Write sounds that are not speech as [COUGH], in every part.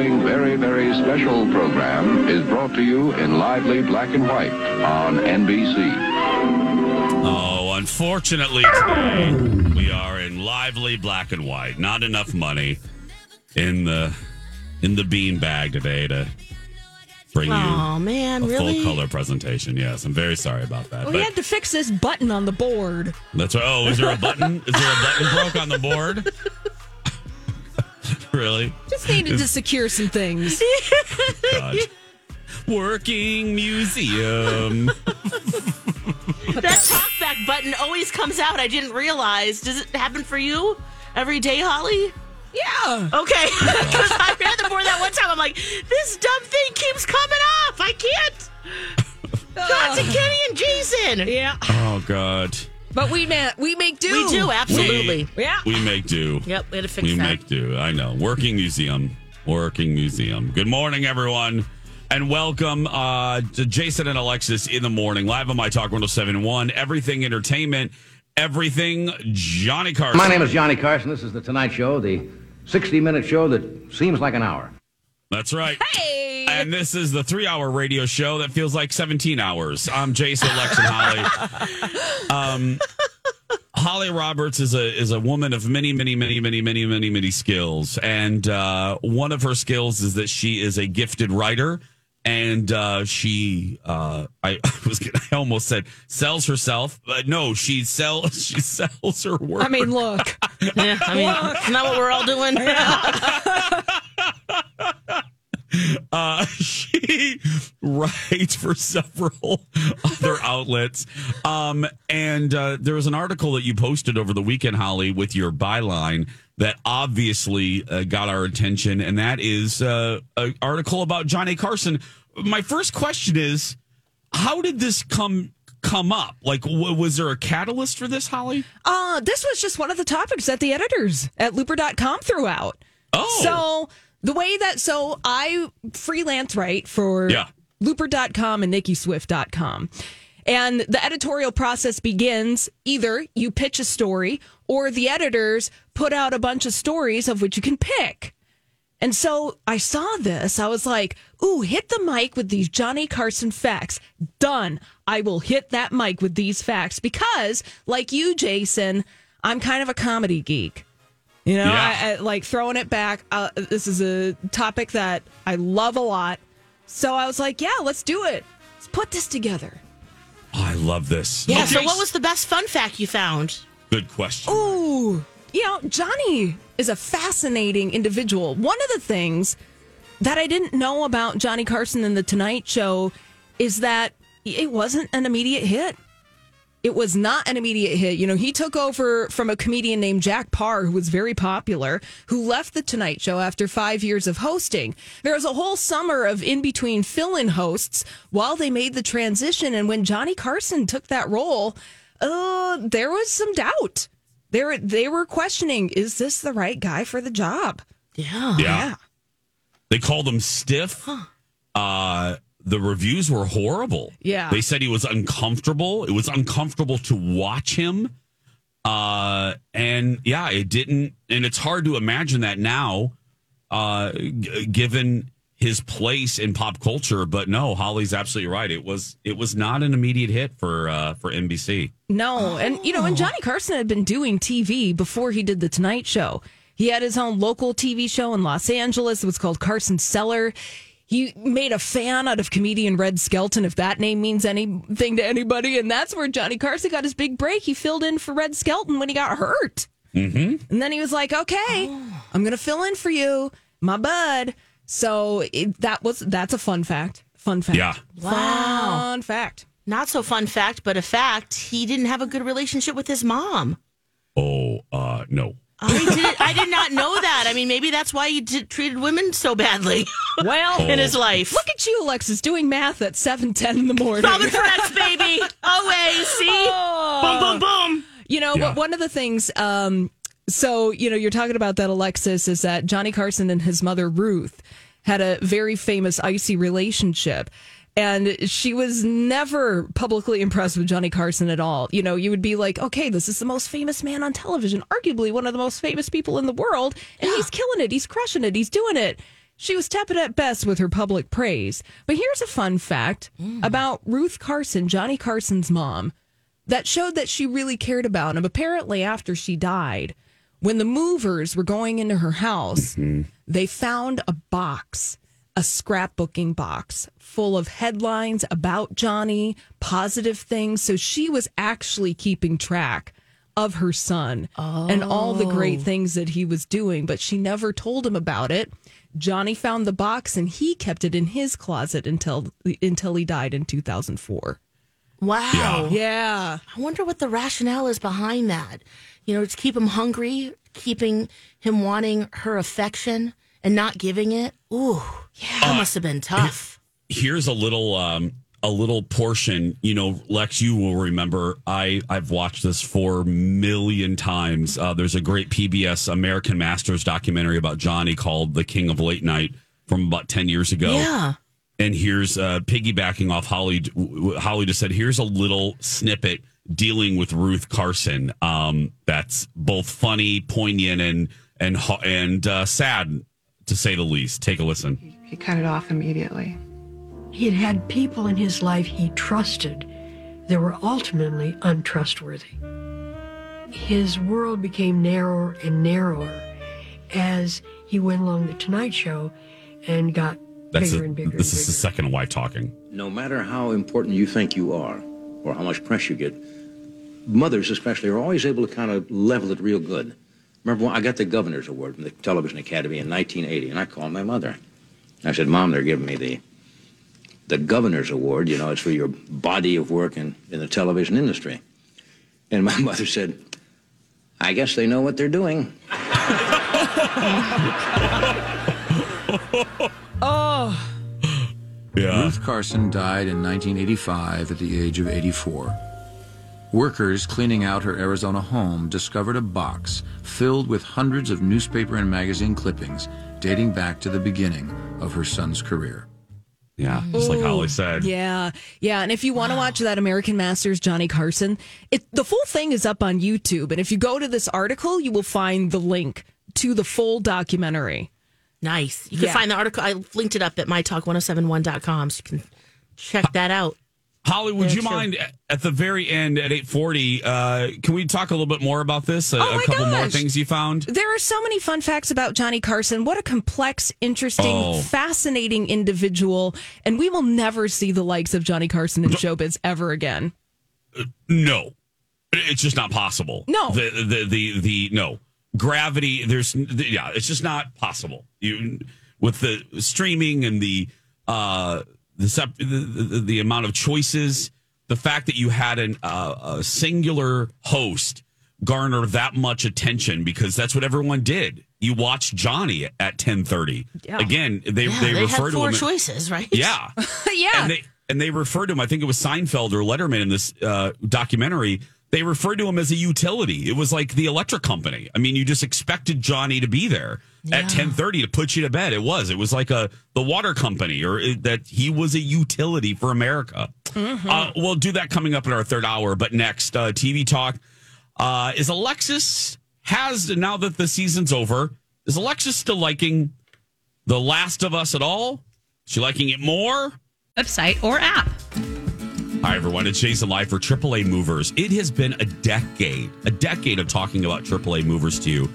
Following very, very special program is brought to you in lively black and white on NBC. Oh, unfortunately, today we are in lively black and white. Not enough money in the in the bean bag today to bring Oh you man, a really? full color presentation. Yes, I'm very sorry about that. We had to fix this button on the board. that's right. Oh, is there a button? is there a button broke on the board? [LAUGHS] really? Just needed to secure some things. [LAUGHS] God. Working museum. That talkback button always comes out. I didn't realize. Does it happen for you every day, Holly? Yeah. Okay. [LAUGHS] Because I ran the board that one time. I'm like, this dumb thing keeps coming off. I can't. Talk to Kenny and Jason. Yeah. Oh God. But we ma- we make do. We do, absolutely. We, Yeah. we make do. Yep, we had to fix that. We that. make do. I know. Working museum. Working museum. Good morning, everyone. And welcome uh, to Jason and Alexis in the morning, live on My Talk 1071, Everything Entertainment, Everything Johnny Carson. My name is Johnny Carson. This is The Tonight Show, the 60 minute show that seems like an hour. That's right. Hey. And this is the three hour radio show that feels like 17 hours. I'm Jason, Lex, and Holly. [LAUGHS] Um, Holly Roberts is a is a woman of many, many, many, many, many, many, many skills. And uh, one of her skills is that she is a gifted writer. And uh, she, uh, I, [LAUGHS] I was, gonna- I almost said sells herself, but no, she sells, [LAUGHS] she sells her work. I mean, look. Yeah, I mean, isn't what we're all doing? [LAUGHS] Uh, she writes for several other outlets. Um, and uh, there was an article that you posted over the weekend, Holly, with your byline that obviously uh, got our attention, and that is uh, an article about Johnny Carson. My first question is, how did this come come up? Like, w- was there a catalyst for this, Holly? Uh, this was just one of the topics that the editors at looper.com threw out. Oh, So the way that so I freelance write for Yeah. looper.com and nikkiswift.com. And the editorial process begins either you pitch a story or the editors put out a bunch of stories of which you can pick. And so I saw this. I was like, ooh, hit the mic with these Johnny Carson facts. Done. I will hit that mic with these facts because, like you, Jason, I'm kind of a comedy geek. You know, Yeah. I, I like throwing it back. Uh, this is a topic that I love a lot. So I was like, yeah, let's do it. Let's put this together. I love this. Yeah, so what was the best fun fact you found? good question? Ooh, you know, Johnny is a fascinating individual. One of the things that I didn't know about Johnny Carson and the Tonight Show is that it wasn't an immediate hit. It was not an immediate hit. You know, he took over from a comedian named Jack Paar, who was very popular, who left the Tonight Show after five years of hosting. There was a whole summer of in between fill in hosts while they made the transition. And when Johnny Carson took that role, uh, there was some doubt. They were, they were questioning, is this the right guy for the job? Yeah. Yeah. They called him stiff. Uh, the reviews were horrible. Yeah. They said he was uncomfortable. It was uncomfortable to watch him. Uh, and yeah, it didn't, and it's hard to imagine that now, uh, g- given his place in pop culture. But no, Holly's absolutely right. It was, it was not an immediate hit for, uh, for NBC. No, and you know, and Johnny Carson had been doing TV before he did the Tonight Show. He had his own local TV show in Los Angeles. It was called Carson Cellar. He made a fan out of comedian Red Skelton, if that name means anything to anybody. And that's where Johnny Carson got his big break. He filled in for Red Skelton when he got hurt. Mm-hmm. And then he was like, okay, I'm going to fill in for you, my bud. So it, that was, that's a fun fact. Fun fact. Yeah. Wow. Fun fact. Not so fun fact, but a fact. He didn't have a good relationship with his mom. Oh, uh, no. I did. I did not know that. I mean, maybe that's why he did, treated women so badly [LAUGHS] Well, in his life. look at you, Alexis, doing math at seven ten in the morning. Robin for baby. [LAUGHS] Always. See? Boom, boom, boom. You know, Yeah. but one of the things, um, so, you know, you're talking about that, Alexis, is that Johnny Carson and his mother, Ruth, had a very famous icy relationship. And she was never publicly impressed with Johnny Carson at all. You know, you would be like, okay, this is the most famous man on television, arguably one of the most famous people in the world, and he's killing it. He's crushing it. He's doing it. She was tepid at best with her public praise. But here's a fun fact mm. about Ruth Carson, Johnny Carson's mom that showed that she really cared about him. Apparently, after she died, when the movers were going into her house, mm-hmm. they found a box, a scrapbooking box full of headlines about Johnny, positive things. So she was actually keeping track of her son and all the great oh. things that he was doing, but she never told him about it. Johnny found the box and he kept it in his closet until until he died in 2004. Wow. Yeah. I wonder what the rationale is behind that. You know, to keep him hungry, keeping him wanting her affection and not giving it. Ooh, yeah, that must have been tough. here's a little um a little portion. You know lex you will remember i i've watched this four million times. Uh, there's a great pbs american masters documentary about johnny called the king of late night from about 10 years ago. Yeah. and here's uh piggybacking off holly holly just said here's a little snippet dealing with ruth carson. Um that's both funny poignant and and and uh, sad to say the least. Take a listen He cut it off immediately. He had had people in his life he trusted that were ultimately untrustworthy. His world became narrower and narrower as he went along the Tonight Show and got that's bigger a- and bigger. this and is the second wife talking No matter how important you think you are, or how much press you get, mothers especially are always able to kind of level it real good. Remember, when I got the Governor's Award from the Television Academy in 1980, and I called my mother. I said, Mom, they're giving me the the Governor's Award. You know, it's for your body of work in, in the television industry. And my [LAUGHS] mother said, I guess they know what they're doing. [LAUGHS] Oh. yeah Ruth Carson died in 1985 at the age of 84. Workers cleaning out her Arizona home discovered a box filled with hundreds of newspaper and magazine clippings dating back to the beginning of her son's career. Yeah, just like Holly mm. said. Yeah, yeah. And if you want to watch that American Masters Johnny Carson, it the full thing is up on YouTube. And if you go to this article, you will find the link to the full documentary. Nice. You can Yeah. find the article. I linked it up at mytalk1071.com so you can check that out. Holly, would you true. mind at- the very end at 840, uh, can we talk a little bit more about this? A, Oh a couple more things you found? There are so many fun facts about Johnny Carson. What a complex, interesting, Oh. fascinating individual. And we will never see the likes of Johnny Carson in showbiz ever again. No. It's just not possible. No. The, the, the, the, no. Gravity, there's, yeah, it's just not possible. You, with the streaming and the, uh, the, the, the, the amount of choices, the fact that you had an, uh, a singular host garner that much attention because that's what everyone did. You watched Johnny at 1030. Yeah. Again, they, Yeah, they, they refer had to four him. choices, right? Yeah. [LAUGHS] yeah. And they and they referred to him. I think it was Seinfeld or Letterman in this uh, documentary. They referred to him as a utility. It was like the electric company. I mean, you just expected Johnny to be there at ten thirty to put you to bed. It was. It was like a the water company, or it, that he was a utility for America. Uh, we'll do that coming up in our third hour. But next, uh, TV talk uh, is Alexis has now that the season's over. Is Alexis still liking The Last of Us at all? Is she liking it more? website or app. Hi, everyone. It's Jason Live for AAA Movers. It has been a decade, a decade of talking about AAA Movers to you.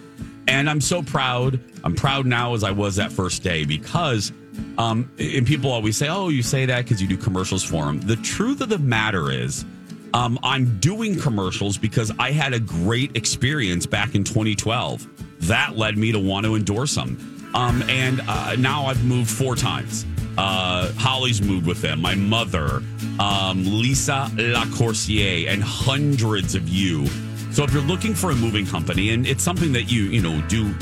And I'm so proud. I'm proud now as I was that first day because, um, and people always say, oh, you say that because you do commercials for them. The truth of the matter is, um, I'm doing commercials because I had a great experience back in 2012. That led me to want to endorse them. Um, and uh, now I've moved four times. Uh, Holly's moved with them. My mother, um, Lisa Lacourcier, and hundreds of you. So if you're looking for a moving company, and it's something that you you know do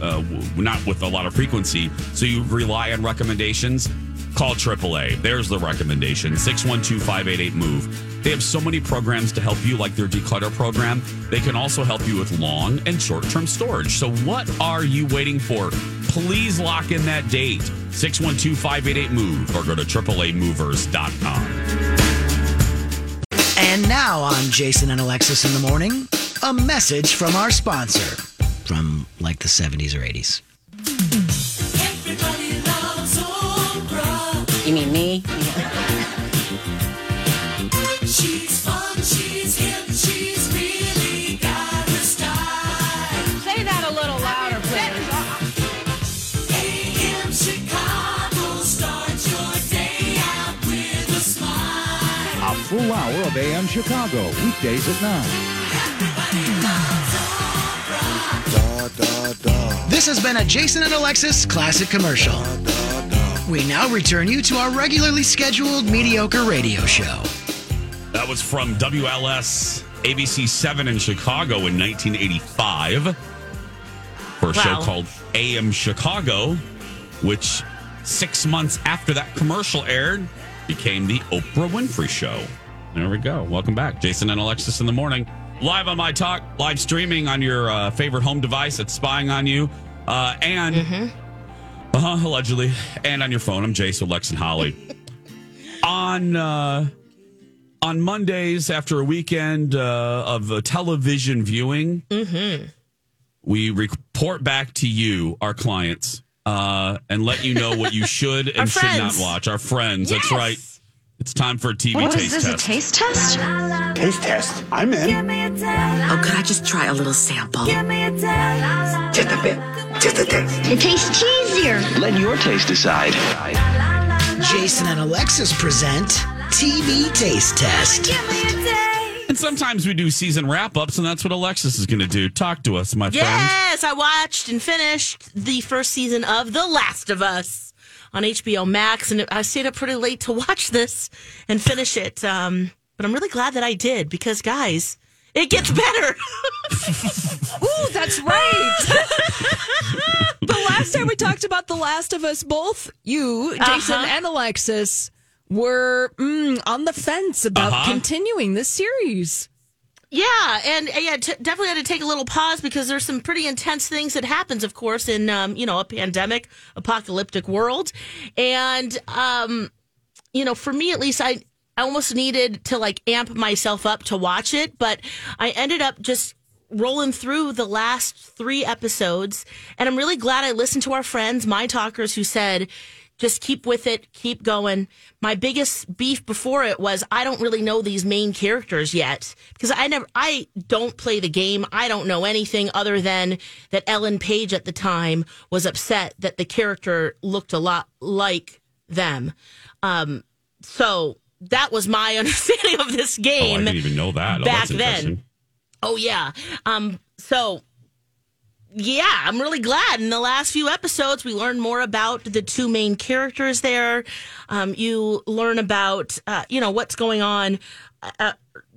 uh, not with a lot of frequency, so you rely on recommendations. Call AAA. There's the recommendation 612 588 MOVE. They have so many programs to help you, like their declutter program. They can also help you with long and short term storage. So, what are you waiting for? Please lock in that date 612 588 MOVE or go to AAAMovers.com. And now on Jason and Alexis in the morning, a message from our sponsor from like the 70s or 80s. Chicago, weekdays at 9. This has been a Jason and Alexis classic commercial. We now return you to our regularly scheduled mediocre radio show. That was from WLS ABC 7 in Chicago in 1985 for a show called AM Chicago, which six months after that commercial aired became the Oprah Winfrey Show. There we go. Welcome back. Jason and Alexis in the morning. Live on My Talk, live streaming on your uh, favorite home device that's spying on you. Uh, and, uh-huh, allegedly, and on your phone. I'm Jason, Lex, and Holly. [LAUGHS] on uh, on Mondays after a weekend uh, of uh, television viewing, Mm-hmm. we report back to you, our clients, uh, and let you know what you should and should not watch. Our friends, that's right. It's time for a TV What taste is this, test. a taste test? Taste test. I'm in. Oh, could I just try a little sample? Just a bit. Just a taste. It tastes cheesier. Let your taste decide. Jason and Alexis present TV Taste Test. And sometimes we do season wrap ups, and that's what Alexis is going to do. Talk to us, my friend. Yes, I watched and finished the first season of The Last of Us on HBO Max, and I stayed up pretty late to [LAUGHS] watch this and finish it. Um, but I'm really glad that I did because, guys, it gets better. [LAUGHS] Ooh, that's right. [LAUGHS] the last time we talked about The Last of Us, both you, Jason, Uh-huh. and Alexis were mm, on the fence about Uh-huh. continuing this series. Yeah, and uh, yeah, t- definitely had to take a little pause because there's some pretty intense things that happens, of course, in um, you know a pandemic, apocalyptic world, and um, you know, for me at least, I I almost needed to like amp myself up to watch it, but I ended up just rolling through the last three episodes, and I'm really glad I listened to our friends, my talkers, who said. Just keep with it, keep going. My biggest beef before it was I don't really know these main characters yet because I never, I don't play the game. I don't know anything other than that Ellen Page at the time was upset that the character looked a lot like them. Um, so that was my [LAUGHS] understanding of this game. Oh, I didn't even know that. Oh, back interesting. then. Oh yeah. Um. So yeah, I'm really glad. In the last few episodes, we learned more about the two main characters there. Um, you learn about, uh, you know, what's going on. Uh,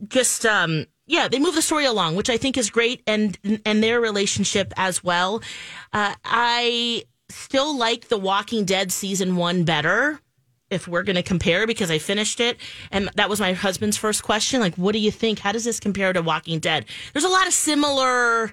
just, um, yeah, they move the story along, which I think is great, and and their relationship as well. Uh, I still like The Walking Dead season one better. If we're going to compare, because I finished it, and that was my husband's first question. Like, what do you think? How does this compare to Walking Dead? There's a lot of similar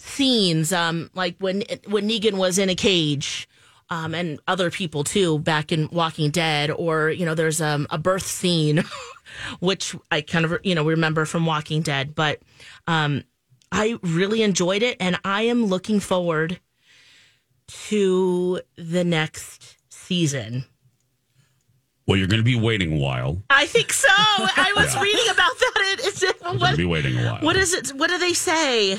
scenes, um, like when when Negan was in a cage, um, and other people too back in Walking Dead, or you know, there's um, a birth scene, [LAUGHS] which I kind of you know remember from Walking Dead, but um, I really enjoyed it, and I am looking forward to the next season. Well, you're going to be waiting a while. I think so. I was [LAUGHS] Yeah. reading about that. It, it's, going what, to be waiting a while. what is it? What do they say?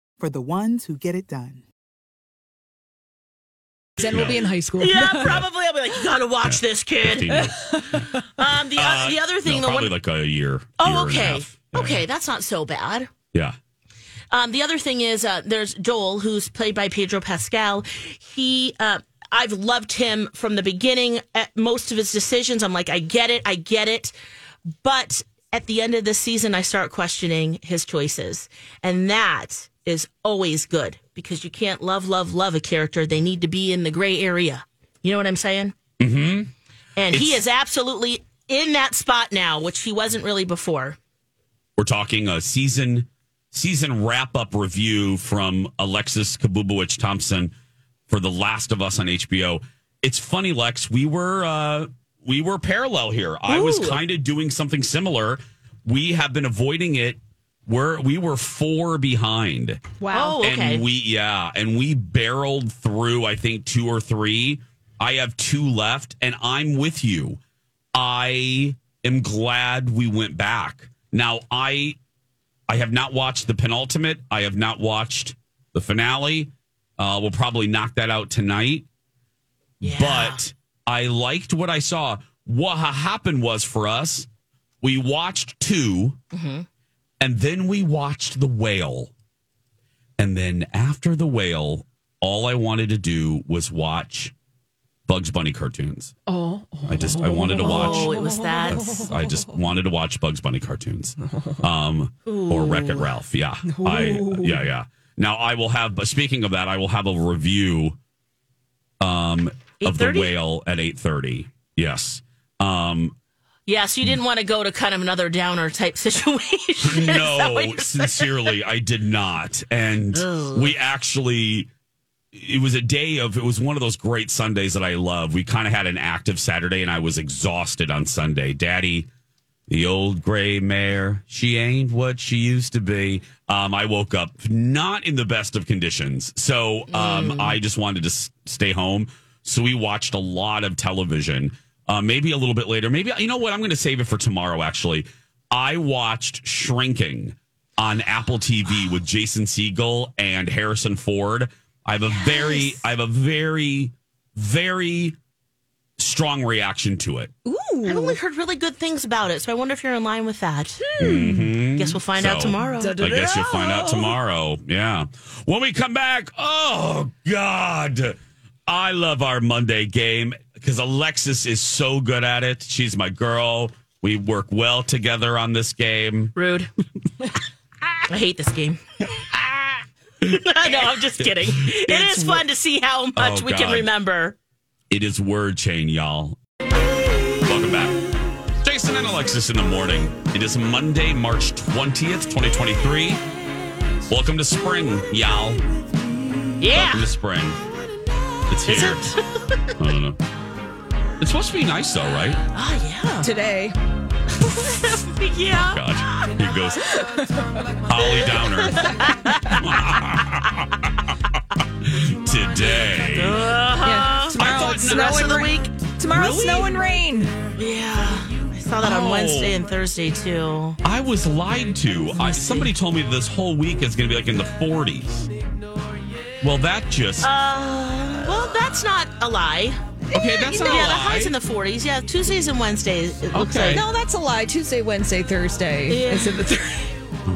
for the ones who get it done. Zen will be in high school. Yeah, [LAUGHS] probably. I'll be like, you gotta watch this, kid. [LAUGHS] Um, the, Uh, the other thing, no, the probably one, like a year. year oh, and a okay, half. Yeah. okay, that's not so bad. Yeah. Um, the other thing is, uh, there's Joel, who's played by Pedro Pascal. He, uh, I've loved him from the beginning. At most of his decisions, I'm like, I get it, I get it. But at the end of the season, I start questioning his choices, and that is always good because you can't love, love, love a character. They need to be in the gray area. You know what I'm saying? Mm-hmm. And he is absolutely in that spot now, which he wasn't really before. We're talking a season season wrap up review from Alexis Kabubowicz Thompson for The Last of Us on HBO. It's funny, Lex. We were uh, we were parallel here. I was kind of doing something similar. We have been avoiding it. We're we were four behind. Wow. Oh, okay. And we yeah, and we barreled through I think two or three. I have two left and I'm with you. I am glad we went back. Now I I have not watched the penultimate. I have not watched the finale. Uh, we'll probably knock that out tonight. Yeah. But I liked what I saw. What happened was for us, we watched 2 and then we watched the whale. And then after the whale, all I wanted to do was watch Bugs Bunny cartoons. Oh. I just I wanted to watch. Oh, it was that. I just wanted to watch Bugs Bunny cartoons, [LAUGHS] um, or Wreck It Ralph. Yeah, I yeah yeah. Now I will have. But speaking of that, I will have a review um, of the whale at eight thirty. Yes. Um, Yeah, so you didn't want to go to kind of another downer type [LAUGHS] situation. No, sincerely, I did not. And Ugh. we actually, it was a day of, it was one of those great Sundays that I love. We kind of had an active Saturday and I was exhausted on Sunday. Daddy, the old gray mare, she ain't what she used to be. Um, I woke up not in the best of conditions. So um, I just wanted to s- stay home. So we watched a lot of television. Uh, maybe a little bit later. Maybe, you know what? I'm going to save it for tomorrow, actually. I watched Shrinking on Apple TV with Jason Segel and Harrison Ford. I have a very, I have a very, very strong reaction to it. Ooh. I've only heard really good things about it, so I wonder if you're in line with that. Mhm. Guess we'll find out So, tomorrow. I guess you'll find out tomorrow. Yeah. When we come back, oh God, I love our Monday game because Alexis is so good at it. She's my girl. We work well together on this game. Rude. I hate this game. [LAUGHS] no, I'm just kidding. It It's is fun to see how much Oh, we can remember. It is word chain, y'all. Welcome back. Jason and Alexis in the morning. It is Monday, March 20th, 2023. Welcome to spring, y'all. Yeah. Welcome to spring. It's Is here. I don't know. It's supposed to be nice though, right? Oh, yeah. Today. [LAUGHS] yeah. Oh, [LAUGHS] God, here goes Holly Downer. [LAUGHS] Today. Yeah. Tomorrow thought it's the snow rest and of the rain. week? Tomorrow Really? snow and rain. Yeah. I saw that on Oh. Wednesday and Thursday, too. I was lied to. I, somebody told me this whole week is going to be like in the 40s. Well, that just. Uh, well, that's not a lie. Okay, that's yeah, not a the lie. highs in the 40s. Yeah, Tuesdays and Wednesdays. It looks Okay. like. No, that's a lie. Tuesday, Wednesday, Thursday Yeah. is in the. Th- [LAUGHS]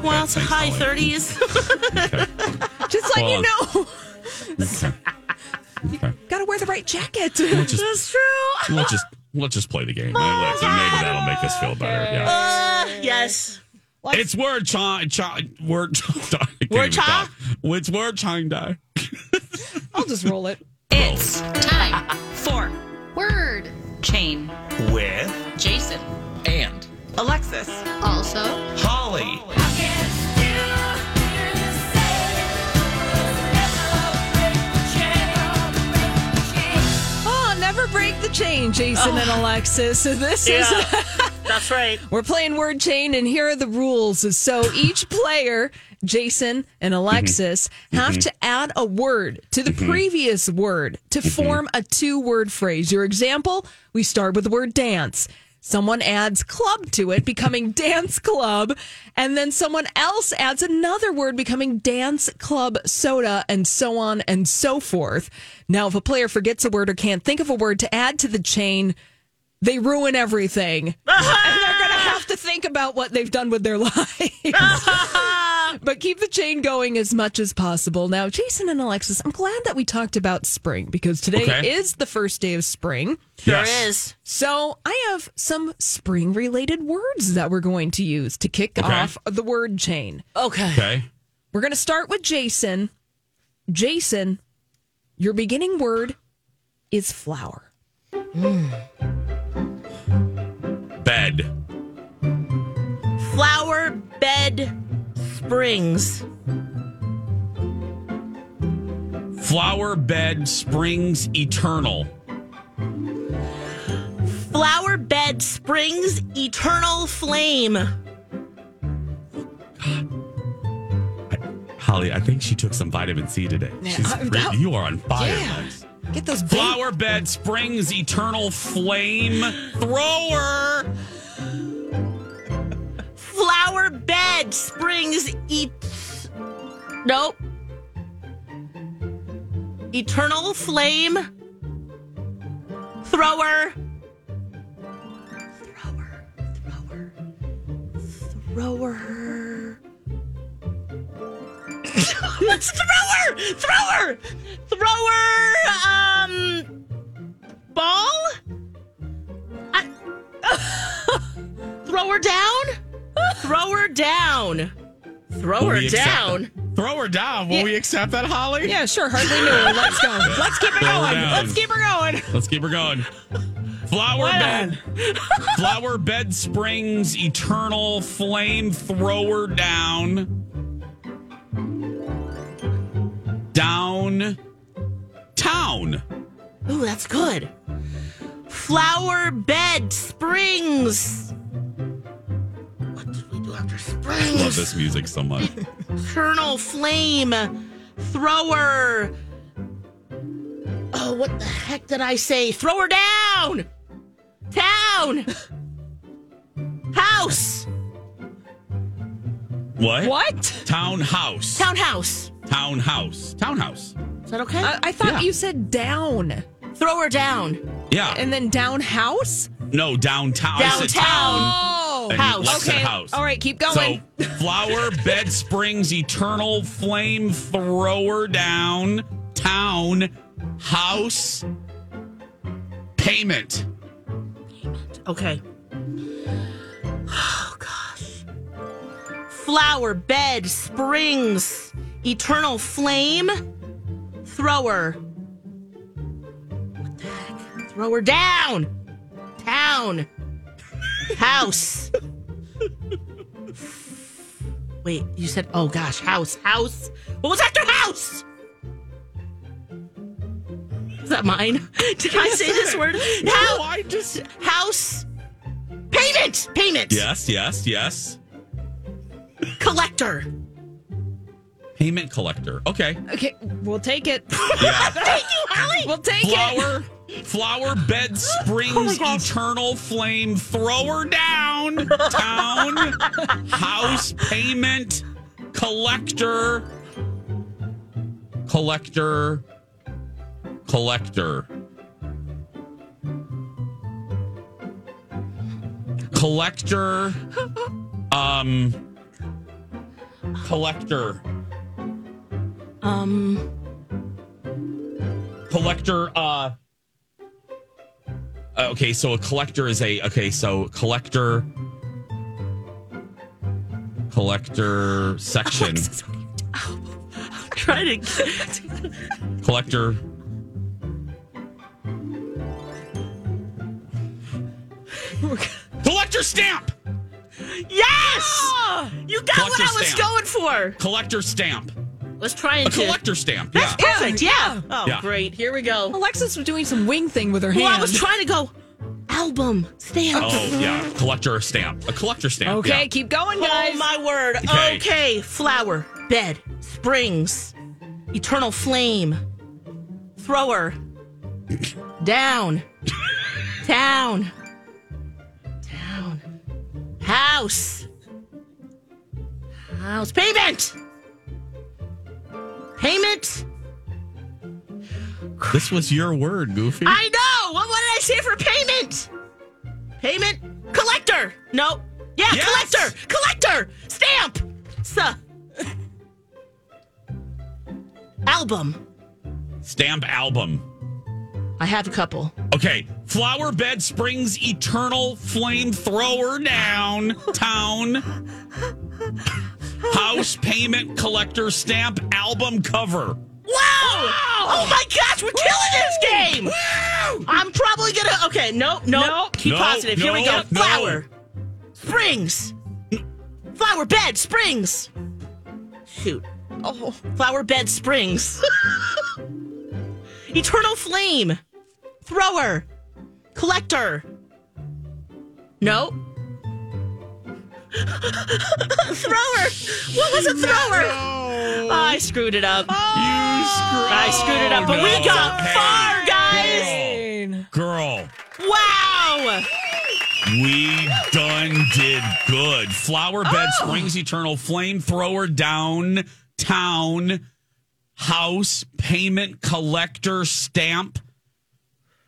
Well, it's thanks, high Holly. 30s. [LAUGHS] Just let Hold you know. Okay. Okay. [LAUGHS] Got to wear the right jacket. We'll just- That's true. Let's just let's just play the game. Let's- maybe that'll make us feel better. Yeah. Uh, yes. It's word chime cha word cha Word cha? It's word chime die. I'll just roll it. It's time [LAUGHS] for Word Chain. With Jason. and Alexis. Also. Holly. Oh, never break the chain, Jason oh. and Alexis. So this is Yeah. [LAUGHS] That's right. we're playing word chain, and here are the rules. So each [LAUGHS] player, Jason and Alexis, mm-hmm. Mm-hmm. have to add a word to the mm-hmm. previous word to form a two-word phrase. Your example: we start with the word dance. Someone adds club to it, becoming [LAUGHS] dance club. And then someone else adds another word, becoming dance club soda, and so on and so forth. Now, if a player forgets a word or can't think of a word to add to the chain, they ruin everything. [LAUGHS] and they're going to have to think about what they've done with their [LAUGHS] lives. [LAUGHS] but keep the chain going as much as possible. Now, Jason and Alexis, I'm glad that we talked about spring because today Okay. is the first day of spring. There Yes. is. So I have some spring related words that we're going to use to kick Okay. off the word chain. Okay. Okay. We're going to start with Jason. Jason, your beginning word is flower. Bed. Flower bed springs. Flower bed springs eternal. Flower bed springs eternal flame. Holly, I think she took some vitamin C today. She's [LAUGHS] I- that- you are on fire. Yeah. Lex. Get those Flower bed springs eternal flame thrower. Flower bed springs et. Nope. Eternal flame thrower. Thrower. Thrower. Thrower. It's thrower! Thrower! Thrower! Um. Ball? I, [LAUGHS] throw her down? Throw her down. Throw Will her down. Throw her down. Will Yeah. we accept that, Holly? Yeah, sure. Hardly knew her. Let's go. [LAUGHS] Let's keep it Throw going. down. Let's keep her going. Let's keep her going. Flower What? bed. [LAUGHS] Flower bed springs eternal flame thrower down. Down town. Ooh, that's good. Flower bed springs. What did we do after I springs? love this music so much. [LAUGHS] Eternal flame thrower. Oh, what the heck did I say? Throw her down. Town. House. What? What? Townhouse. Townhouse. Townhouse. Townhouse. Is that okay? I, I thought Yeah. you said down Throw her down. Yeah. and then down house. no, downtown. I said Downtown. town. Oh, And House. Lex said okay. house. All right, keep going. So, flower [LAUGHS] bed springs eternal flame thrower down town house payment. Okay. [SIGHS] Oh gosh. Flower bed springs eternal flame thrower. What the heck? Throw her down. Town. House. Wait, you said oh gosh, house, house. What was after house? Is that mine? [LAUGHS] Did I say this word? No, How- I just house payment payment yes, yes, yes. collector Payment collector. Okay. okay, we'll take it. Yeah. [LAUGHS] thank you holly We'll take it. Flower, flower bed [GASPS] springs eternal flame thrower down town [LAUGHS] house payment collector collector collector collector [LAUGHS] um collector Um, collector. Uh, uh, okay, so a collector is a okay. So collector, collector section, [LAUGHS] [LAUGHS] I'm trying to. collector. Collector stamp. Yes, you got what I was stamp. going for. Collector stamp. Let's try A and collector stamp. Yeah. That's perfect. Yeah. Oh, Yeah. great. Here we go. Alexis was doing some wing thing with her Well, hand. I was trying to go album stamp. Oh yeah, collector stamp. A collector stamp. Okay, yeah. keep going, oh, guys. Oh my word. Okay. Okay. Flower, bed, springs, eternal flame, thrower, down, town, town, house, house, payment, payment. This was your word, Goofy. I know. What, what did I say for payment? Payment collector. No. Yeah, Yes. collector. Collector. Stamp. Suh. Album. Stamp album. I have a couple. Okay, flower bed springs eternal flamethrower down town. [LAUGHS] House payment collector stamp album cover. Wow! Oh my gosh, we're killing this game! I'm probably gonna. Okay, no, no, Nope. keep No, positive. Here we no, go. no. Flower, springs, flower bed, springs. Shoot. Oh, flower bed, springs. [LAUGHS] Eternal flame, thrower, collector. No. [LAUGHS] thrower. What was a thrower? Oh, I screwed it up. Oh. You screwed. I screwed it up, but we got Okay. far, guys. Girl, Wow. we done did good. Flower bed Oh. springs eternal flamethrower down town. House payment collector stamp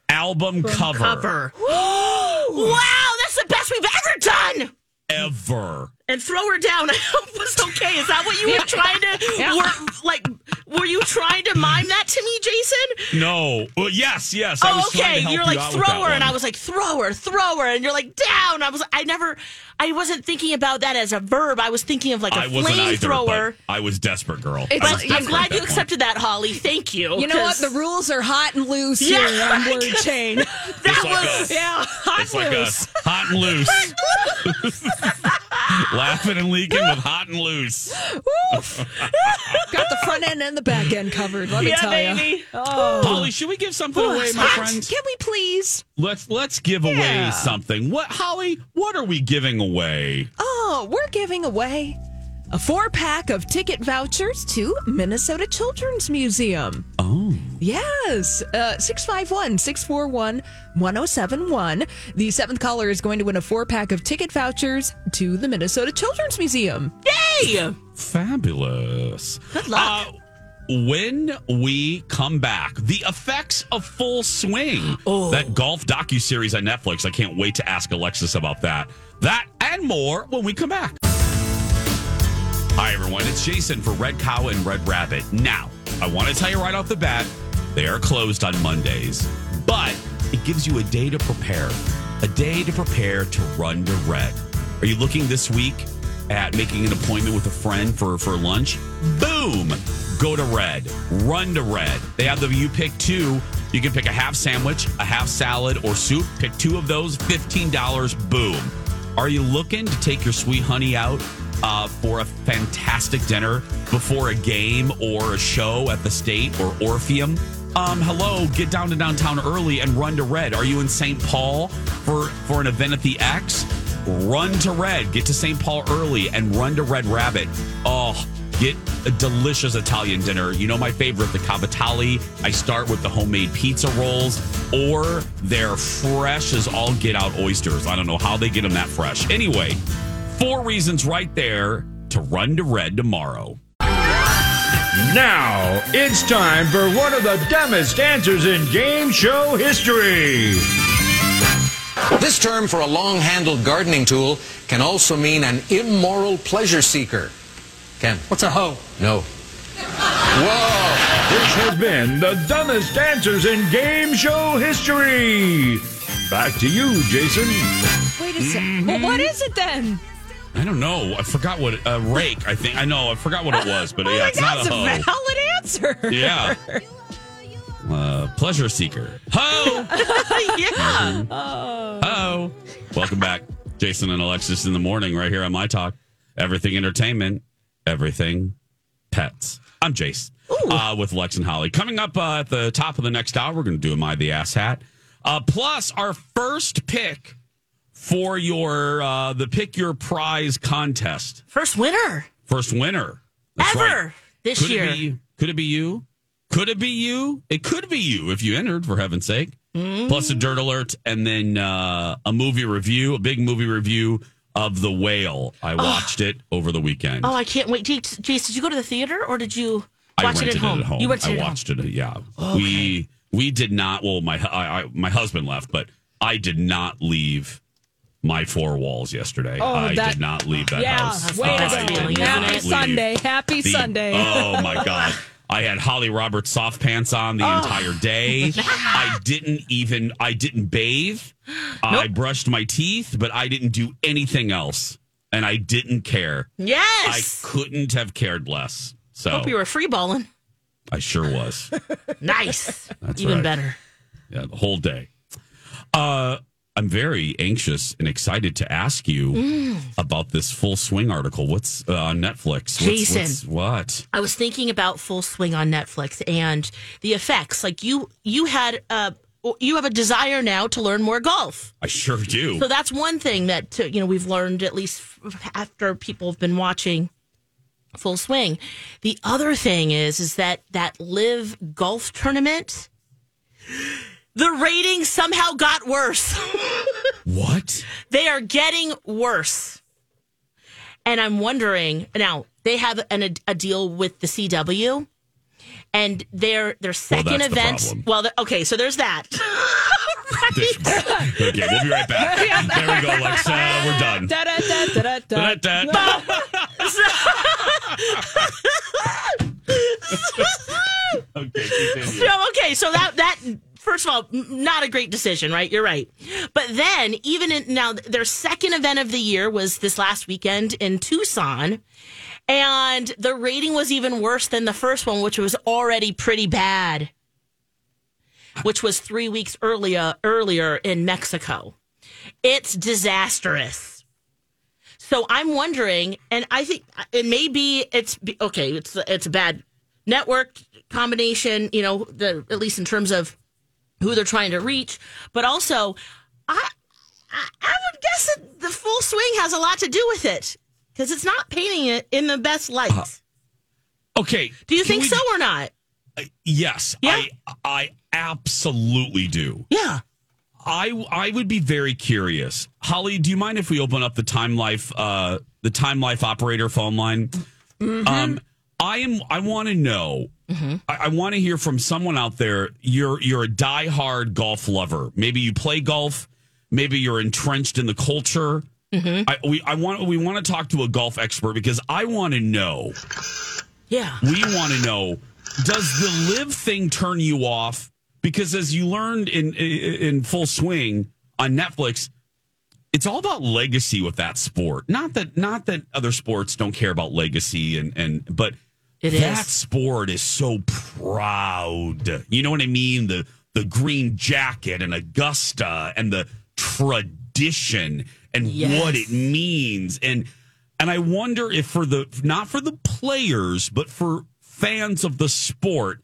album cover. Cover. [GASPS] wow, that's the best we've ever done. Ever. And throw her down. [LAUGHS] I hope was okay. Is that what you were trying to? [LAUGHS] Yeah. Were, like, were you trying to mime that to me, Jason? No. Well, yes, yes. I Oh, was okay. to help You're you like out throw her, and. I was like throw her, throw her, and you're like down. I was, I never, I wasn't thinking about that as a verb. I was thinking of like a I wasn't either, flamethrower. but I was desperate, girl. It's I like- was I'm desperate glad at you that point. accepted that, Holly. Thank you. You know what? 'cause The rules are hot and loose Yeah, here on word because- [LAUGHS] chain. that It's like was a- yeah, hot It's and like loose. a hot and loose. [LAUGHS] Laughing and leaking with hot and loose. Got the front end and the back end covered. Let me yeah, tell baby. you. Oh. Polly, should we give something Oh, away, my hot. friends? Can we please? Let's let's give away something. What, Holly? What are we giving away? Oh, we're giving away a four pack of ticket vouchers to Minnesota Children's Museum. Oh, Yes, uh, 651 641 1071. The seventh caller is going to win a four pack of ticket vouchers to the Minnesota Children's Museum. Yay! fabulous! Good luck. Uh, when we come back, the effects of full swing. Oh. That golf docu series on Netflix. I can't wait to ask Alexis about that. That and more when we come back. Hi everyone, it's Jason for Red Cow and Red Rabbit. Now, I want to tell you right off the bat, they are closed on Mondays, but it gives you a day to prepare. A day to prepare to run to Red. Are you looking this week at making an appointment with a friend for, for lunch? Boom! Go to Red. Run to Red. They have the you pick two. You can pick a half sandwich, a half salad, or soup. Pick two of those, $15. Boom. Are you looking to take your sweet honey out uh, for a fantastic dinner before a game or a show at the State or Orpheum? Um, hello, get down to downtown early and run to Red. Are you in St. Paul for for an event at the X? Run to Red. Get to St. Paul early and run to Red Rabbit. Oh, get a delicious Italian dinner. You know my favorite, the cavatelli. I start with the homemade pizza rolls, or they're fresh as all get out oysters. I don't know how they get them that fresh. Anyway, four reasons right there to run to Red tomorrow. Now it's time for one of the dumbest answers in game show history. This term for a long handled gardening tool can also mean an immoral pleasure seeker. Ken. What's a hoe? No. Whoa! This has been the dumbest answers in game show history. Back to you, Jason. Wait a second. Well, what is it then? I don't know. I forgot what a rake. I think I know. I forgot what it [LAUGHS] was, but Oh yeah, it's God, not a a valid answer. Yeah. [LAUGHS] Uh, pleasure seeker. Ho! [LAUGHS] yeah. Ho! Welcome back, Jason and Alexis in the morning, right here on My Talk. Everything entertainment, everything pets. I'm Jace uh, with Lex and Holly. Coming up uh, at the top of the next hour, we're going to do a My the Ass Hat. Uh, plus, our first pick for your uh, the pick your prize contest. First winner First winner. That's ever right. this could year. It be, could it be you? Could it be you? It could be you if you entered, for heaven's sake. Mm-hmm. Plus a dirt alert and then uh, a movie review, a big movie review of The Whale. I watched it over the weekend. Oh, I can't wait. Jace, did you go to the theater or did you I watch rented it at home? You went to I it at home. watched it. Yeah, we we did not. Well, my I, I, my husband left, but I did not leave my four walls yesterday. Oh, I that- did not leave that yeah, house. I go. did Happy. Sunday. Happy The- Sunday. Oh my [LAUGHS] god. I had Holly Roberts soft pants on the Oh. entire day. [LAUGHS] I didn't even I didn't bathe. I brushed my teeth, but I didn't do anything else. And I didn't care. Yes. I couldn't have cared less. So Hope you were free balling. I sure was. [LAUGHS] Nice. That's Even right. better. Yeah, the whole day. Uh, I'm very anxious and excited to ask you Mm. about this full swing article. What's uh, on Netflix? What's- Jason. what's- what? I was thinking about Full Swing on Netflix and the effects. Like you, you had uh, you have a desire now to learn more golf. I sure do. So that's one thing that uh, you know we've learned at least after people have been watching Full Swing. The other thing is is that that LIV golf tournament the ratings somehow got worse. [LAUGHS] what? They are getting worse. And I'm wondering now they have an, a, deal with the CW and their their second the event well the, okay so there's that [LAUGHS] okay, we'll be right back. [LAUGHS] There we go, Alexa. We're done. Da, da, da, da, da, da. Da-da-da. okay, continue. So okay, so that that first of all, not a great decision, right? You're right. But then even in, now, their second event of the year was this last weekend in Tucson, and the rating was even worse than the first one, which was already pretty bad. Which was three weeks earlier earlier in Mexico. It's disastrous. So I'm wondering, and I think it may be it's okay. It's it's a bad network combination, you know, the at least in terms of who they're trying to reach, but also I I, I would guess that the full swing has a lot to do with it because it's not painting it in the best light. Okay. do you Uh, think we- so or not? Yes, I I absolutely do. Yeah. I I would be very curious. Holly, do you mind if we open up the Time Life uh the Time Life operator phone line? Um I am I want to know Mm-hmm. I, I want to hear from someone out there. You're you're a diehard golf lover. Maybe you play golf. Maybe you're entrenched in the culture. Mm-hmm. I we I want we want to talk to a golf expert because I want to know. Yeah. We want to know does the LIV thing turn you off? Because as you learned in in full swing on Netflix, it's all about legacy with that sport. Not that not that other sports don't care about legacy and and but It that is. sport is so proud. You know what I mean? The the green jacket and Augusta and the tradition and Yes. what it means and and I wonder if for the not for the players but for fans of the sport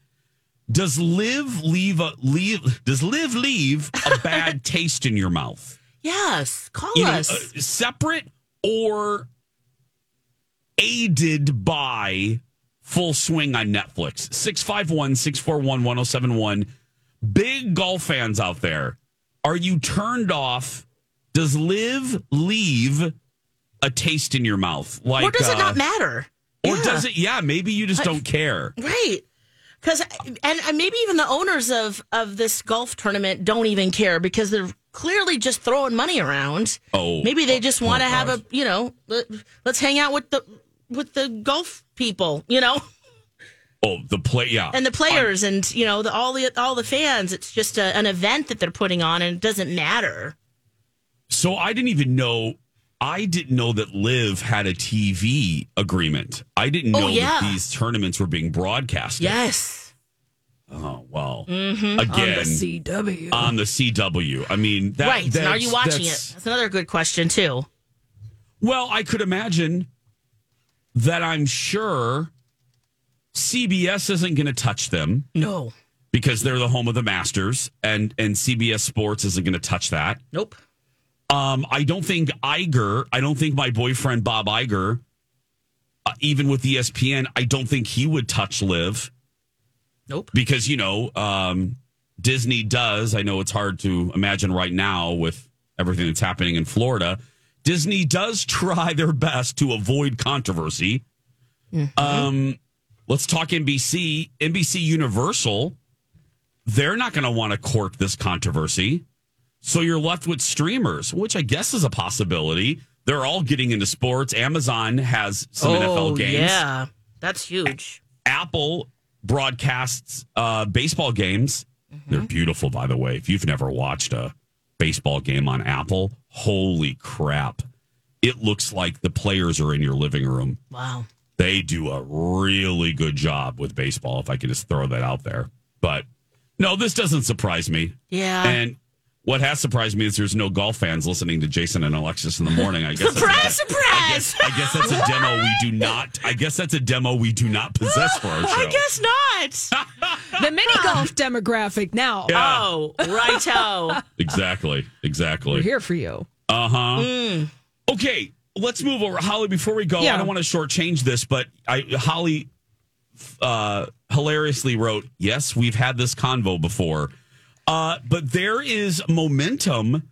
does LIV leave a leave does LIV leave a [LAUGHS] bad taste in your mouth Yes. Call you know, us. uh, separate or aided by Full Swing on Netflix. 651 641 1071. Big golf fans out there, are you turned off? Does LIV leave a taste in your mouth? Like, or does it uh, not matter? Or Yeah. does it? Yeah, maybe you just don't care. Right. Because and, maybe even the owners of of this golf tournament don't even care because they're clearly just throwing money around. Oh, maybe they just oh, want to oh, have God. a you know let, let's hang out with the with the golf people. You know, Oh, the play, yeah. and the players and you know the, all the all the fans. It's just a, an event that they're putting on, and it doesn't matter. So I didn't even know. I didn't know that LIV had a TV agreement. I didn't Oh, know yeah. that these tournaments were being broadcast. Yes. Oh well. Mm-hmm. Again, On the CW. on the CW. I mean, that, right. And are you watching it? that's- That's another good question too. Well, I could imagine that. I'm sure CBS isn't going to touch them. No. because they're the home of the Masters, and and CBS Sports isn't going to touch that. Nope. Um, I don't think Iger. I don't think my boyfriend Bob Iger, uh, even with ESPN, I don't think he would touch LIV. Nope. Because you know, um, Disney does. I know it's hard to imagine right now with everything that's happening in Florida. Disney does try their best to avoid controversy. Um, let's talk NBC. NBC Universal, they're not going to want to court this controversy. So you're left with streamers, which I guess is a possibility. They're all getting into sports. Amazon has some oh, NFL games. Yeah, that's huge. Apple broadcasts uh, baseball games. They're beautiful, by the way. If you've never watched a baseball game on Apple, holy crap. It looks like the players are in your living room. Wow. They do a really good job with baseball, if I could just throw that out there. But no, this doesn't surprise me. Yeah. And what has surprised me is there's no golf fans listening to Jason and Alexis in the morning. I guess that's a- Surprise! Surprise! I guess that's a demo we do not. I guess that's a demo we do not possess for our show. I guess not. [LAUGHS] the mini golf demographic now. Yeah. Oh, righto. Exactly. Exactly. We're here for you. Uh huh. Mm. Okay, let's move over. Holly, before we go, Yeah. I don't want to shortchange this, but I Holly uh, hilariously wrote, "Yes, we've had this convo before, uh, but there is momentum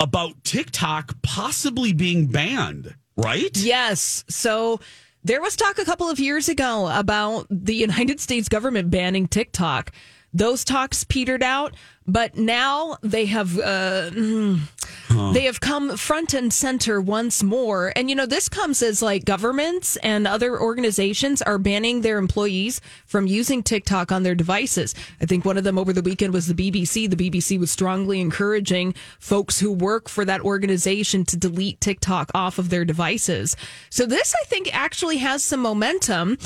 about TikTok possibly being banned, right? Yes. So there was talk a couple of years ago about the United States government banning TikTok. Those talks petered out, but now they have uh, mm, they have come front and center once more. And you know, this comes as like governments and other organizations are banning their employees from using TikTok on their devices. I think one of them over the weekend was the BBC. The BBC was strongly encouraging folks who work for that organization to delete TikTok off of their devices. So this, I think, actually has some momentum.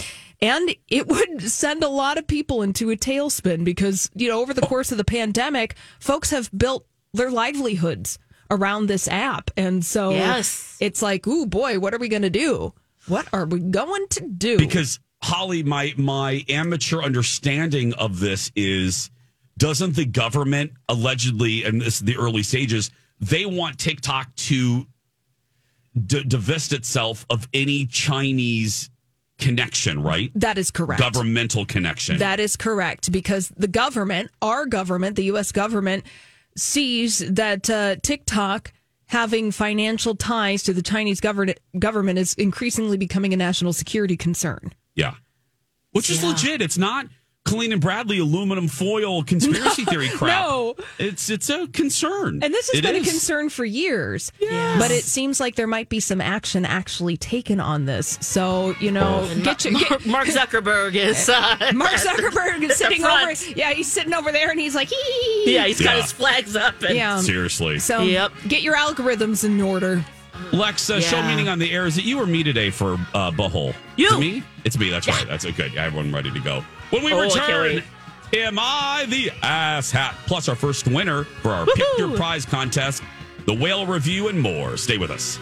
And it would send a lot of people into a tailspin because, you know, over the course of the pandemic, folks have built their livelihoods around this app. And so Yes. it's like, ooh, boy, what are we going to do? What are we going to do? Because Holly, my my amateur understanding of this is, doesn't the government allegedly, and this is the early stages, they want TikTok to d- divest itself of any Chinese connection, right? that is correct. Governmental connection. That is correct because the government, our government, the U.S. government, sees that uh, TikTok having financial ties to the Chinese government government is increasingly becoming a national security concern. yeah, which is Yeah. legit. It's not Colleen and Bradley aluminum foil conspiracy [LAUGHS] theory crap. no. it's it's a concern, And this has It been is. a concern for years. But it seems like there might be some action actually taken on this. So, you know, And get your. Mark, Get, Mark Zuckerberg is [LAUGHS] uh, Mark [LAUGHS] Zuckerberg is sitting over. Yeah, he's sitting over there and he's like, hee. Yeah, he's got Yeah. his flags up. And, Yeah. Seriously. So Yep. get your algorithms in order. Lex, uh, show meaning on the air. Is it you or me today for uh, Butthole? You. Is it me? It's me. That's right. That's good. Yeah, everyone ready to go. When we Oh, return, am I the ass hat? Plus our first winner for our Pick Your Prize contest, the whale review, and more. Stay with us.